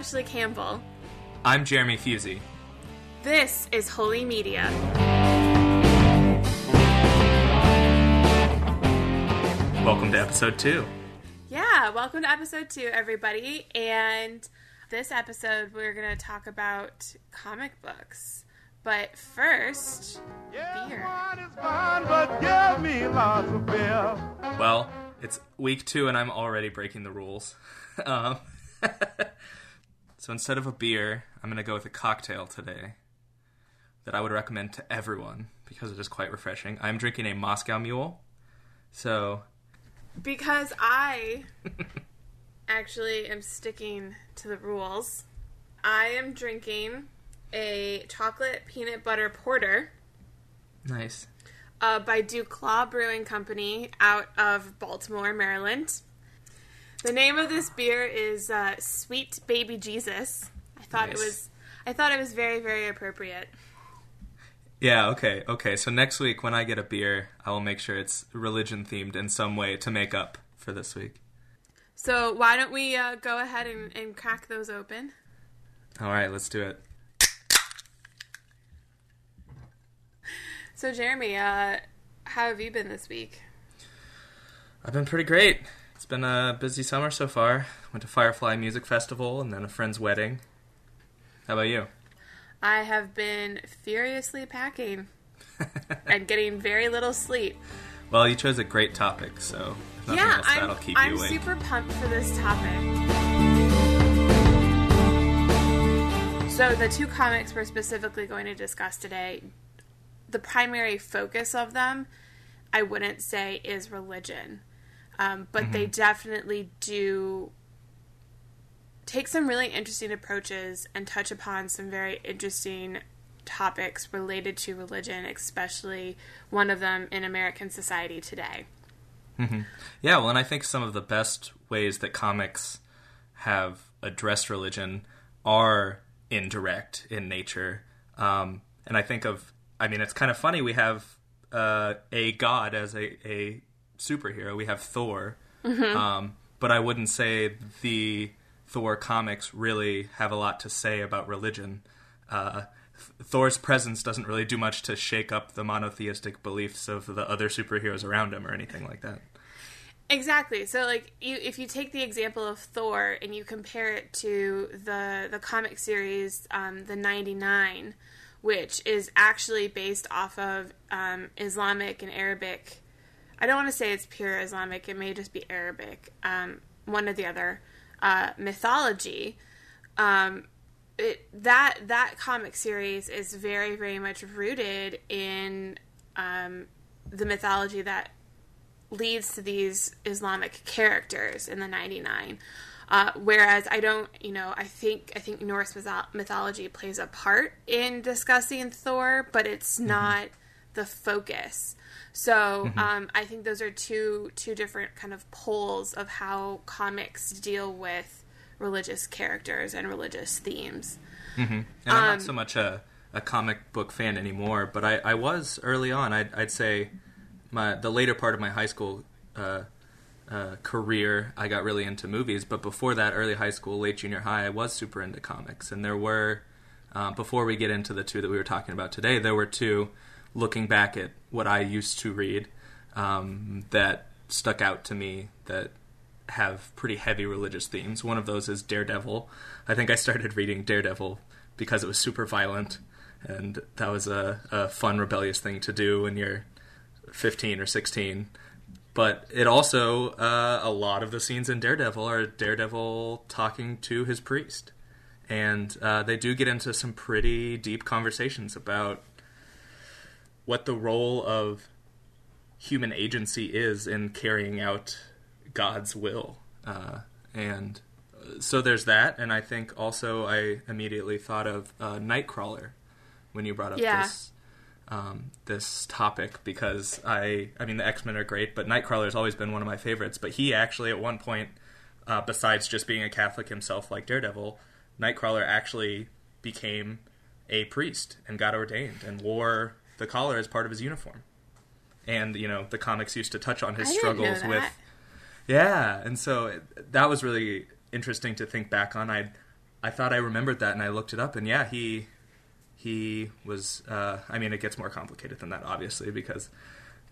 Ashley Campbell. I'm Jeremy Fuzy. This is Holy Media. Welcome to episode two. Yeah, welcome to episode two, everybody. And this episode, we're going to talk about comic books. But first, beer. Well, it's week two, and I'm already breaking the rules. um, so instead of a beer, I'm going to go with a cocktail today that I would recommend to everyone because it is quite refreshing. I'm drinking a Moscow Mule. So Because I actually am sticking to the rules. I am drinking a chocolate peanut butter porter nice. uh, by DuClaw Brewing Company out of Baltimore, Maryland. The name of this beer is uh, Sweet Baby Jesus. I thought it was, I thought it was very, very appropriate. Yeah, okay, okay. So next week when I get a beer, I will make sure it's religion themed in some way to make up for this week. So why don't we uh, go ahead and, and crack those open? All right, let's do it. So Jeremy, uh, how have you been this week? I've been pretty great. Been a busy summer so far. Went to Firefly Music Festival and then a friend's wedding. How about you? I have been furiously packing and getting very little sleep. Well, you chose a great topic, so yeah, else, I'm, that'll keep I'm you awake. super pumped for this topic. So, the two comics we're specifically going to discuss today, the primary focus of them, I wouldn't say is religion, um, but they definitely do take some really interesting approaches and touch upon some very interesting topics related to religion, especially one of them in American society today. Yeah, well, and I think some of the best ways that comics have addressed religion are indirect in nature. Um, and I think of, I mean, it's kind of funny. We have uh, a god as a, a superhero. We have Thor. Um, but I wouldn't say the Thor comics really have a lot to say about religion. Uh, Thor's presence doesn't really do much to shake up the monotheistic beliefs of the other superheroes around him or anything like that. Exactly. So like you if you take the example of Thor and you compare it to the the comic series um, the 99 which is actually based off of um, Islamic and Arabic I don't want to say it's pure Islamic it may just be Arabic um, one or the other uh, mythology um, it, that that comic series is very very much rooted in um, the mythology that leads to these Islamic characters in the 99. Uh, whereas I don't, you know, I think I think Norse mytho- mythology plays a part in discussing Thor, but it's not the focus. So um, I think those are two two different kind of poles of how comics deal with religious characters and religious themes. And I'm Um, not so much a, a comic book fan anymore, but I, I was early on. I'd, I'd say my the later part of my high school uh, uh, career, I got really into movies. But before that, early high school, late junior high, I was super into comics. And there were, uh, before we get into the two that we were talking about today, there were two looking back at what I used to read um, that stuck out to me that have pretty heavy religious themes. One of those is Daredevil. I think I started reading Daredevil because it was super violent, and that was a, a fun, rebellious thing to do when you're 15 or 16. But it also, uh, a lot of the scenes in Daredevil are Daredevil talking to his priest. And uh, they do get into some pretty deep conversations about what the role of human agency is in carrying out God's will. Uh, and so there's that. And I think also I immediately thought of uh, Nightcrawler when you brought up Yeah. this um, this topic because I I mean the X Men are great, but Nightcrawler has always been one of my favorites. But he actually at one point, uh, besides just being a Catholic himself like Daredevil, Nightcrawler actually became a priest and got ordained and wore the collar as part of his uniform. And you know the comics used to touch on his I struggles with yeah, and so it- that was really interesting to think back on. I I thought I remembered that, and I looked it up, and yeah, he he was. Uh, I mean, it gets more complicated than that, obviously, because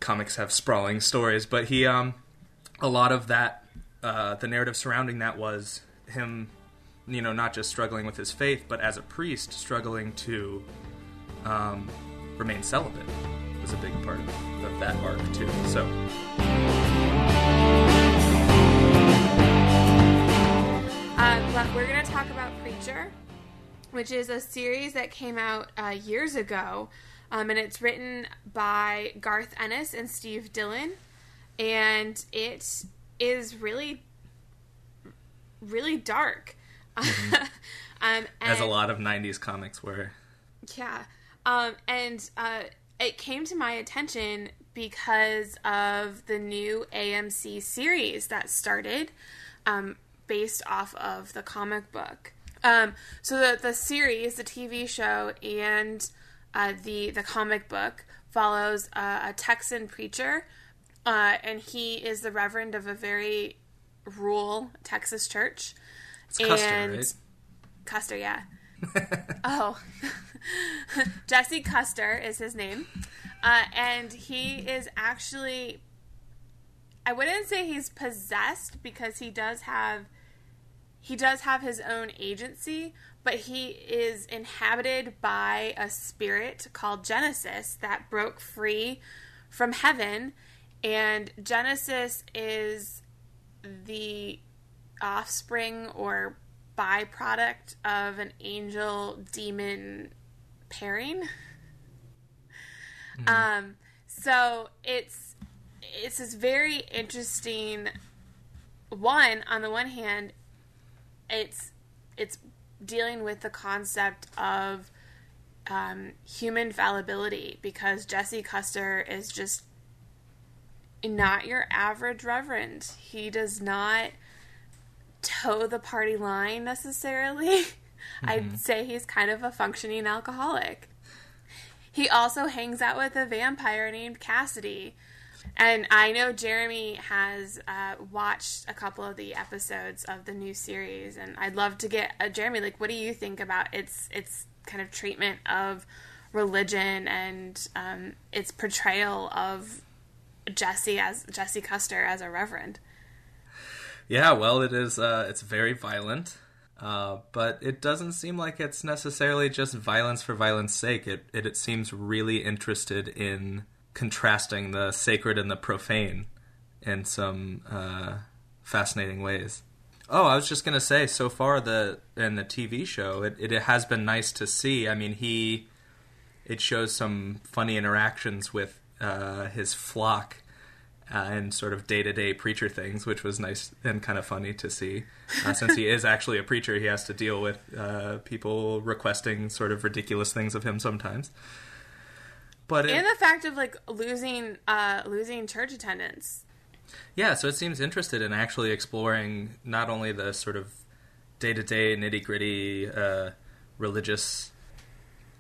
comics have sprawling stories. But he, um, a lot of that, uh, the narrative surrounding that was him, you know, not just struggling with his faith, but as a priest, struggling to um, remain celibate was a big part of, of that arc too. So. Uh, but we're going to talk about Preacher, which is a series that came out uh, years ago. Um, and it's written by Garth Ennis and Steve Dillon. And it is really, really dark. Mm-hmm. um, As a lot of 90s comics were. Yeah. Um, and uh, it came to my attention because of the new AMC series that started. Um, based off of the comic book. Um, so the the series, the TV show, and uh, the the comic book follows uh, a Texan preacher, uh, and he is the reverend of a very rural Texas church. It's and Custer, right? Custer, yeah. oh, Jesse Custer is his name, uh, and he is actually. I wouldn't say he's possessed because he does have he does have his own agency, but he is inhabited by a spirit called Genesis that broke free from heaven. And Genesis is the offspring or byproduct of an angel demon pairing. Mm-hmm. Um, so it's it's this very interesting one on the one hand it's it's dealing with the concept of um, human fallibility because Jesse Custer is just not your average reverend. He does not toe the party line necessarily. Mm-hmm. I'd say he's kind of a functioning alcoholic. He also hangs out with a vampire named Cassidy, and I know Jeremy has uh, watched a couple of the episodes of the new series, and I'd love to get uh, Jeremy. Like, what do you think about its its kind of treatment of religion and um, its portrayal of Jesse as Jesse Custer as a reverend? Yeah, well, it is. Uh, it's very violent. Uh, but it doesn't seem like it's necessarily just violence for violence sake. It, it, it seems really interested in contrasting the sacred and the profane in some uh, fascinating ways. Oh, I was just gonna say, so far the in the TV show, it, it has been nice to see. I mean, he it shows some funny interactions with uh, his flock uh, and sort of day to day preacher things, which was nice and kind of funny to see. Uh, since he is actually a preacher, he has to deal with uh, people requesting sort of ridiculous things of him sometimes. But it, and the fact of like losing uh, losing church attendance. Yeah, so it seems interested in actually exploring not only the sort of day to day nitty gritty uh, religious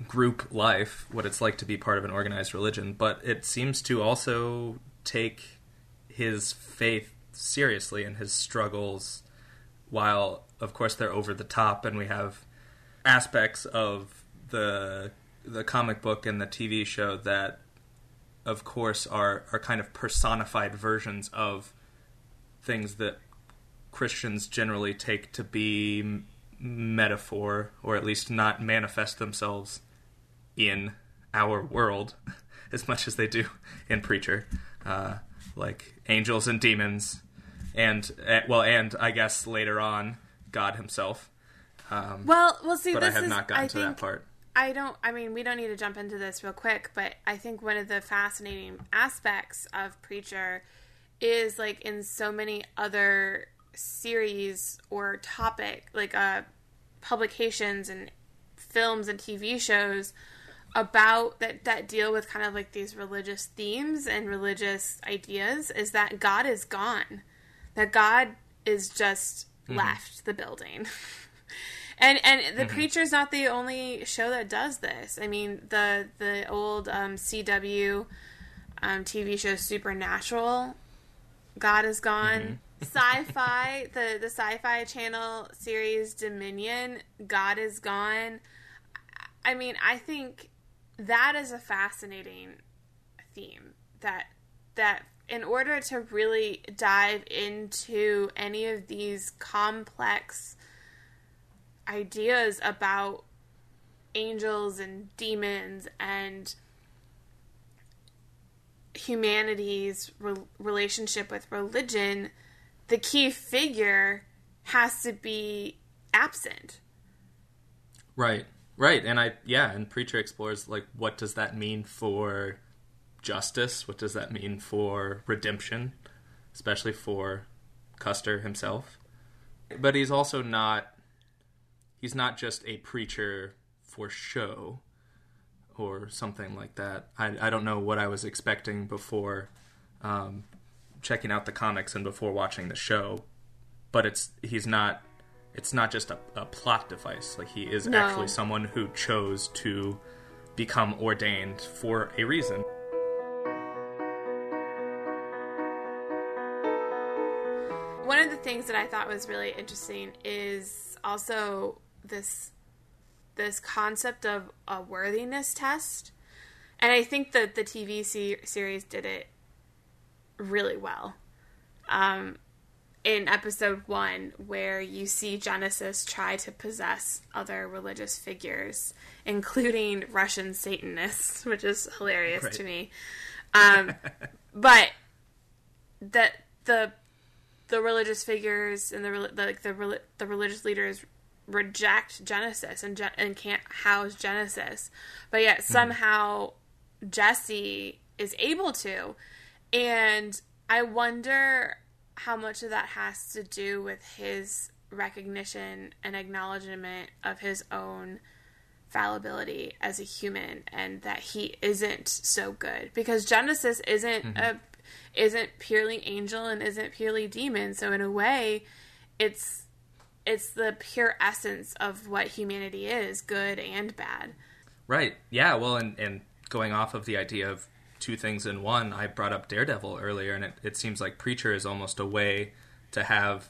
group life, what it's like to be part of an organized religion, but it seems to also take his faith seriously and his struggles, while of course they're over the top, and we have aspects of the the comic book and the TV show that, of course, are are kind of personified versions of things that Christians generally take to be metaphor, or at least not manifest themselves in our world as much as they do in Preacher, uh, like angels and demons, and uh, well, and I guess later on God Himself. Um, well, we'll see. But I have is, not gotten I to think, that part. I don't, I mean, we don't need to jump into this real quick, but I think one of the fascinating aspects of Preacher is like in so many other series or topic, like uh, publications and films and TV shows about that that deal with kind of like these religious themes and religious ideas is that God is gone. That God is just mm-hmm. left the building. And and the mm-hmm. Preacher's not the only show that does this. I mean, the the old um, CW um, TV show Supernatural, God is gone. sci-fi the the sci-fi channel series Dominion, God is Gone. I mean, I think that is a fascinating theme that that in order to really dive into any of these complex ideas about angels and demons and humanity's re- relationship with religion, the key figure has to be absent. Right. Right. And I yeah, and Preacher explores like what does that mean for justice? What does that mean for redemption, especially for Custer himself? But he's also not he's not just a preacher for show or something like that. I, I don't know what I was expecting before um, checking out the comics and before watching the show, but it's he's not it's not just a, a plot device. Like he is No. actually someone who chose to become ordained for a reason. One of the things that I thought was really interesting is also this this concept of a worthiness test, and I think that the TV series did it really well. Um, in episode one, where you see Genesis try to possess other religious figures, including Russian Satanists, which is hilarious Right. to me. Um, but that the the religious figures and the the like the the religious leaders reject Genesis and and can't house Genesis, but yet somehow Jesse is able to, and I wonder how much of that has to do with his recognition and acknowledgement of his own fallibility as a human and that he isn't so good because Genesis isn't mm-hmm. a isn't purely angel and isn't purely demon so in a way it's it's the pure essence of what humanity is good and bad Right. Yeah. Well, and and going off of the idea of two things in one, I brought up Daredevil earlier, and it, it seems like Preacher is almost a way to have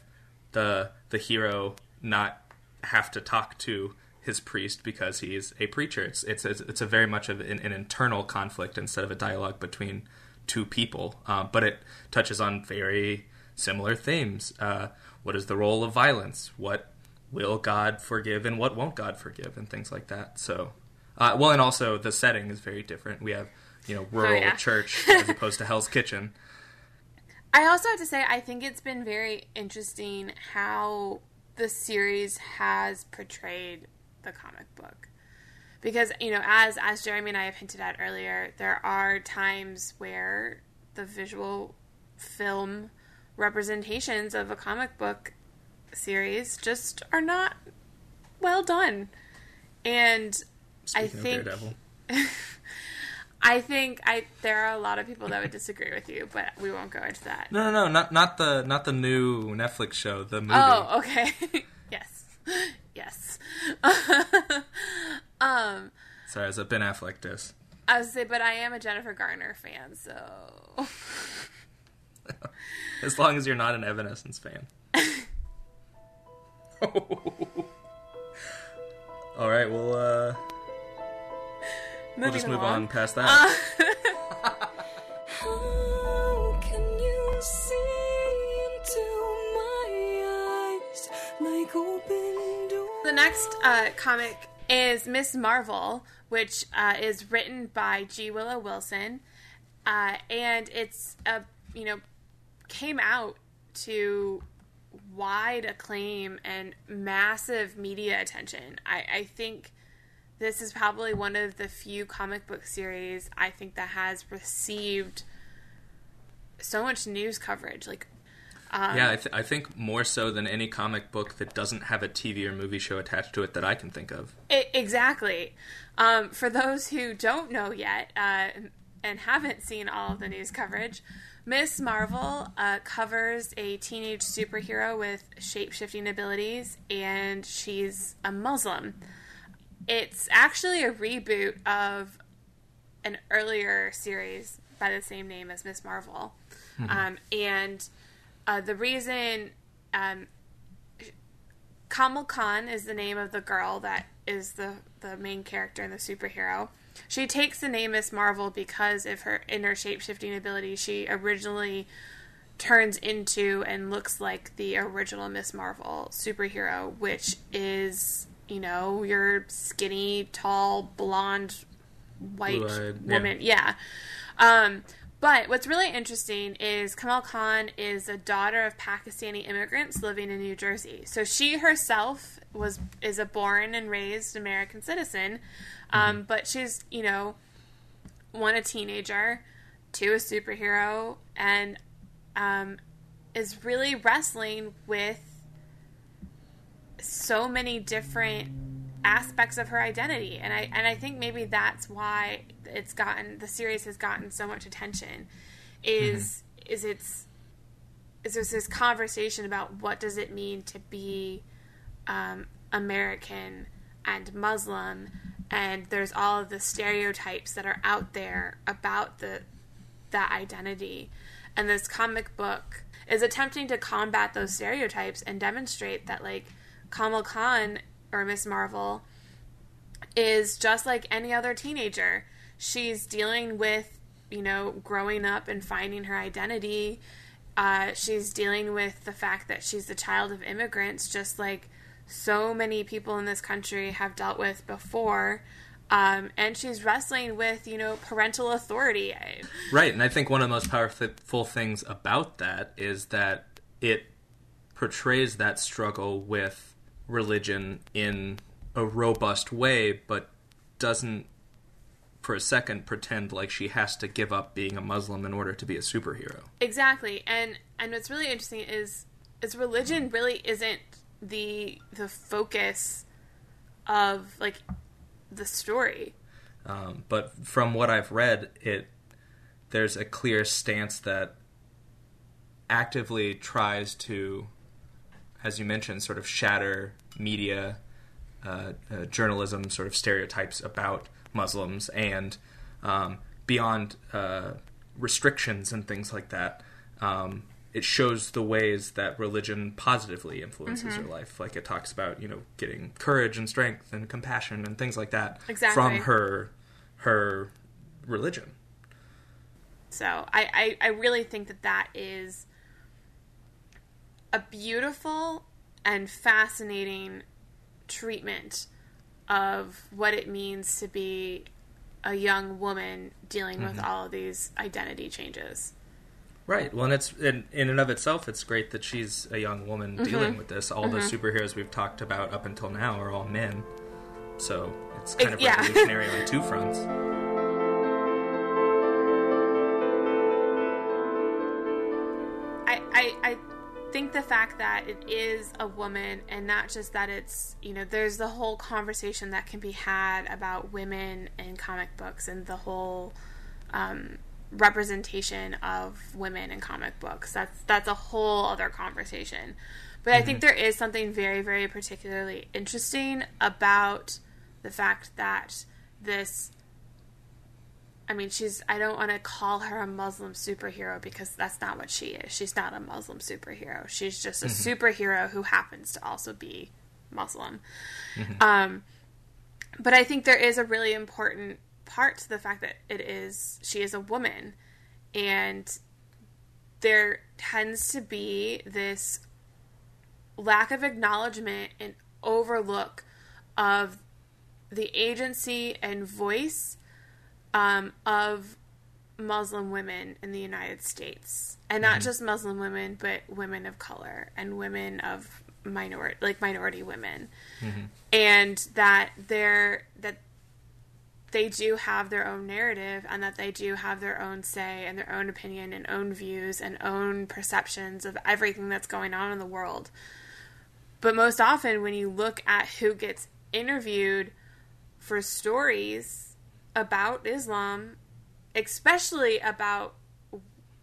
the the hero not have to talk to his priest because he's a preacher. It's it's it's, a very much of an, an internal conflict instead of a dialogue between two people. Uh, but it touches on very similar themes. Uh, what is the role of violence? What will God forgive and what won't God forgive and things like that. So, uh, well, and also the setting is very different. We have you know rural yeah. church as opposed to Hell's Kitchen. I also have to say, I think it's been very interesting how the series has portrayed the comic book. Because, you know, as as Jeremy and I have hinted at earlier, there are times where the visual film representations of a comic book series just are not well done. And I think. I think I there are a lot of people that would disagree with you, but we won't go into that. No, no, no, not not the not the new Netflix show. The movie. Oh, okay. yes. Yes. um, Sorry, it's a Ben Affleck diss. I was say, but I am a Jennifer Garner fan, so As long as you're not an Evanescence fan. All right, well, uh, we'll just move on past that. How can you see into my eyes like open doors? The next uh, comic is Miss Marvel, which uh, is written by G. Willow Wilson, uh, and it's a you know came out to wide acclaim and massive media attention. I, I think this is probably one of the few comic book series I think that has received so much news coverage. Like, um, yeah, I, th- I think more so than any comic book that doesn't have a TV or movie show attached to it that I can think of. I- exactly. Um, for those who don't know yet uh, and haven't seen all of the news coverage, Miss Marvel uh, covers a teenage superhero with shape shifting abilities, and she's a Muslim. It's actually a reboot of an earlier series by the same name as Miss Marvel. Um, and uh, the reason um, Kamala Khan is the name of the girl that is the the main character and the superhero. She takes the name Miss Marvel because of her inner shape shifting ability. She originally turns into and looks like the original Miss Marvel superhero, which is you know your skinny, tall, blonde, white yeah. woman. Yeah. Um, but what's really interesting is Kamala Khan is a daughter of Pakistani immigrants living in New Jersey. So she herself was is a born and raised American citizen, um, but she's you know one a teenager, two a superhero, and um, is really wrestling with so many different aspects of her identity and I and I think maybe that's why it's gotten the series has gotten so much attention is is it's is there's this conversation about what does it mean to be um, American and Muslim and there's all of the stereotypes that are out there about the that identity. And this comic book is attempting to combat those stereotypes and demonstrate that like Kamala Khan or Miss Marvel is just like any other teenager. She's dealing with, you know, growing up and finding her identity. Uh, she's dealing with the fact that she's the child of immigrants, just like so many people in this country have dealt with before. Um, and she's wrestling with, you know, parental authority. Right, and I think one of the most powerful things about that is that it portrays that struggle with religion in a robust way, but doesn't for a second pretend like she has to give up being a Muslim in order to be a superhero. Exactly, and and what's really interesting is is religion really isn't the the focus of like the story. Um, but from what I've read, it there's a clear stance that actively tries to, as you mentioned, sort of shatter media, uh, uh, journalism, sort of stereotypes about Muslims, and um, beyond uh, restrictions and things like that. Um, it shows the ways that religion positively influences your life. Like it talks about, you know, getting courage and strength and compassion and things like that Exactly. from her her religion. So I, I I really think that that is a beautiful and fascinating treatment of what it means to be a young woman dealing with mm-hmm. all of these identity changes. Right. Well, and it's in, in and of itself, it's great that she's a young woman mm-hmm. dealing with this. All the mm-hmm. superheroes we've talked about up until now are all men, so it's kind of yeah. revolutionary on two fronts. The fact that it is a woman and not just that it's you know there's the whole conversation that can be had about women in comic books and the whole um, representation of women in comic books. That's that's a whole other conversation. But i think there is something very very particularly interesting about the fact that this I mean, she's. I don't want to call her a Muslim superhero because that's not what she is. She's not a Muslim superhero. She's just a superhero who happens to also be Muslim. Um, but I think there is a really important part to the fact that it is she is a woman, and there tends to be this lack of acknowledgement and overlook of the agency and voice um, of Muslim women in the United States, and not just Muslim women, but women of color and women of minority, like minority women, and that they're that they do have their own narrative and that they do have their own say and their own opinion and own views and own perceptions of everything that's going on in the world. But most often, when you look at who gets interviewed for stories about Islam, especially about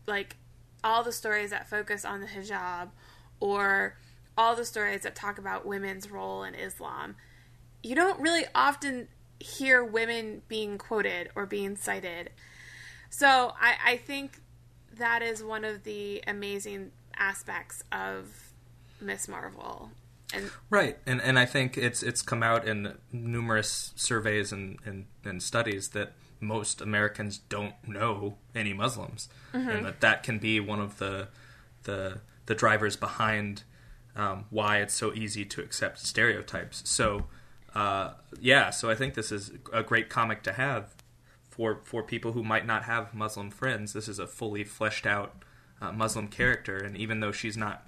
like all the stories that focus on the hijab or all the stories that talk about women's role in Islam, you don't really often hear women being quoted or being cited. So I, I think that is one of the amazing aspects of Miss Marvel. And Right, and and I think it's it's come out in numerous surveys and, and, and studies that most Americans don't know any Muslims, and that that can be one of the the the drivers behind um, why it's so easy to accept stereotypes. So, uh, yeah, so I think this is a great comic to have for for people who might not have Muslim friends. This is a fully fleshed out uh, Muslim character, and even though she's not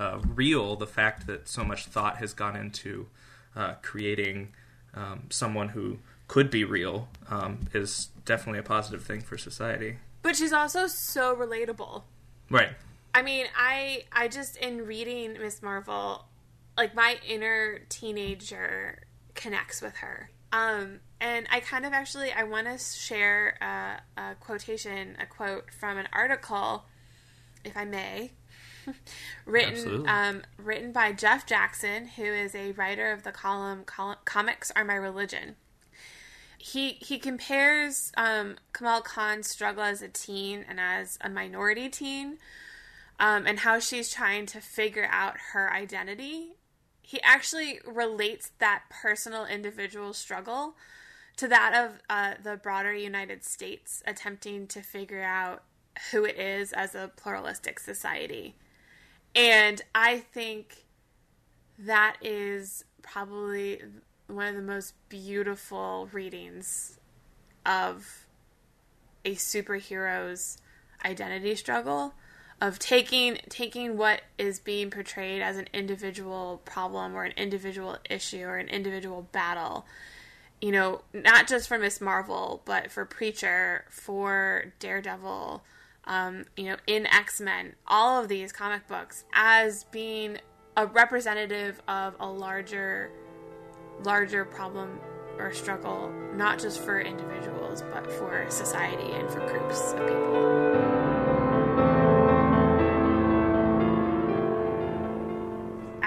uh, real, the fact that so much thought has gone into uh, creating um, someone who could be real um, is definitely a positive thing for society. but she's also so relatable. Right. I mean, I I just in reading Miss Marvel, like my inner teenager connects with her. Um, and I kind of actually I want to share a, a quotation, a quote from an article, if I may, written um, written by Jeff Jackson, who is a writer of the column Col- "Comics Are My Religion." He he compares um, Kamala Khan's struggle as a teen and as a minority teen um, and how she's trying to figure out her identity. He actually relates that personal individual struggle to that of uh, the broader United States attempting to figure out who it is as a pluralistic society. And I think that is probably one of the most beautiful readings of a superhero's identity struggle of taking taking what is being portrayed as an individual problem or an individual issue or an individual battle you know not just for miss marvel but for preacher for daredevil um, you know in x-men all of these comic books as being a representative of a larger larger problem or struggle not just for individuals but for society and for groups of people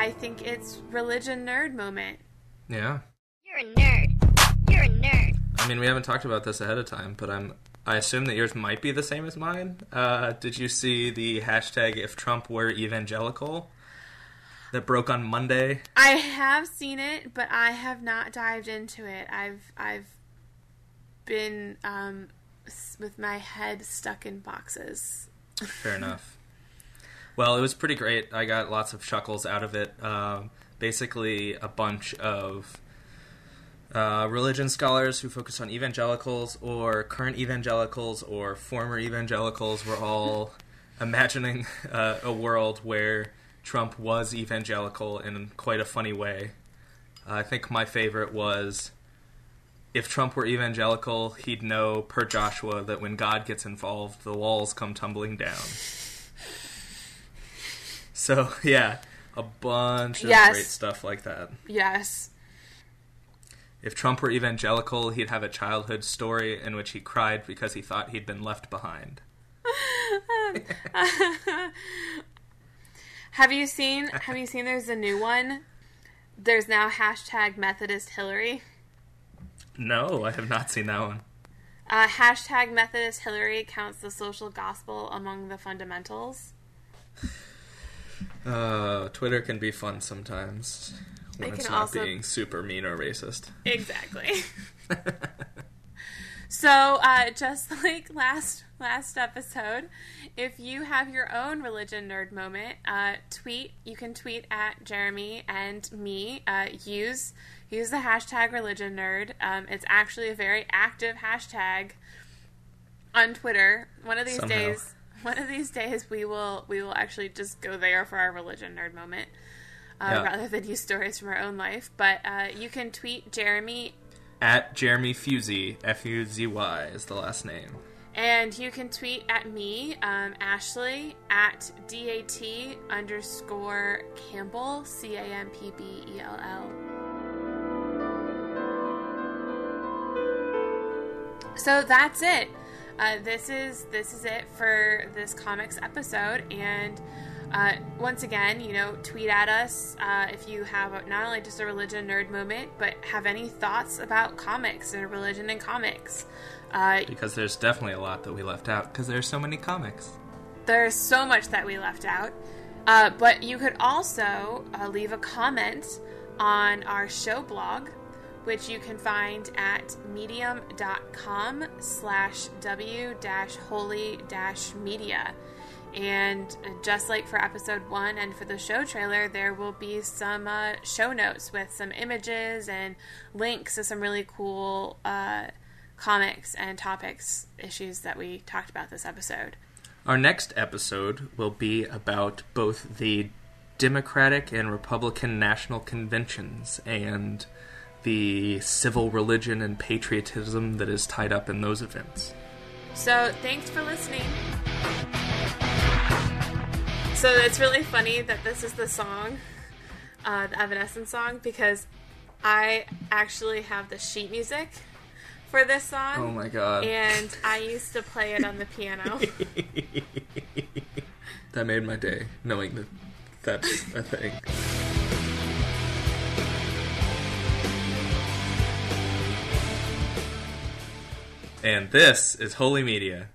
I think it's religion nerd moment. Yeah. You're a nerd. You're a nerd. I mean, we haven't talked about this ahead of time, but I'm. I assume that yours might be the same as mine. Uh, did you see the hashtag if Trump were evangelical that broke on Monday? I have seen it, but I have not dived into it. I've I've been um, with my head stuck in boxes. Fair enough. Well, it was pretty great. I got lots of chuckles out of it. Um, basically, a bunch of uh, religion scholars who focus on evangelicals or current evangelicals or former evangelicals were all imagining uh, a world where Trump was evangelical in quite a funny way. I think my favorite was if Trump were evangelical, he'd know, per Joshua, that when God gets involved, the walls come tumbling down. So, yeah, a bunch of Yes. great stuff like that. Yes. If Trump were evangelical, he'd have a childhood story in which he cried because he thought he'd been left behind. Have you seen have you seen there's a new one? There's now hashtag Methodist Hillary. No, I have not seen that one. Uh, hashtag Methodist Hillary counts the social gospel among the fundamentals. Uh, Twitter can be fun sometimes when It it's can not also- being super mean or racist. Exactly. so, uh, just like last last episode, if you have your own religion nerd moment, uh, tweet. You can tweet at Jeremy and me. Uh, use use the hashtag religion nerd. Um, it's actually a very active hashtag on Twitter. One of these Somehow. days, one of these days, we will we will actually just go there for our religion nerd moment. Uh, Yeah. Rather than use stories from our own life, but uh, you can tweet Jeremy At Jeremy Fuzy, F U Z Y is the last name. And you can tweet at me, um, Ashley, at DAT underscore Campbell, C A M P B E L L. So that's it. Uh, this is this is it for this comics episode, and uh, once again, you know, tweet at us uh, if you have not only just a religion nerd moment, but have any thoughts about comics and religion and comics. Uh, Because there's definitely a lot that we left out because there's so many comics. There's so much that we left out. Uh, but you could also uh, leave a comment on our show blog, which you can find at medium.com slash w dash holy dash media. And just like for episode one and for the show trailer, there will be some uh, show notes with some images and links to some really cool uh, comics and topics, issues that we talked about this episode. Our next episode will be about both the Democratic and Republican national conventions and the civil religion and patriotism that is tied up in those events. So thanks for listening. So it's really funny that this is the song, uh, the Evanescence song, because I actually have the sheet music for this song. Oh my god. And I used to play it on the piano. that made my day, knowing that that's a thing. And this is Holy Media.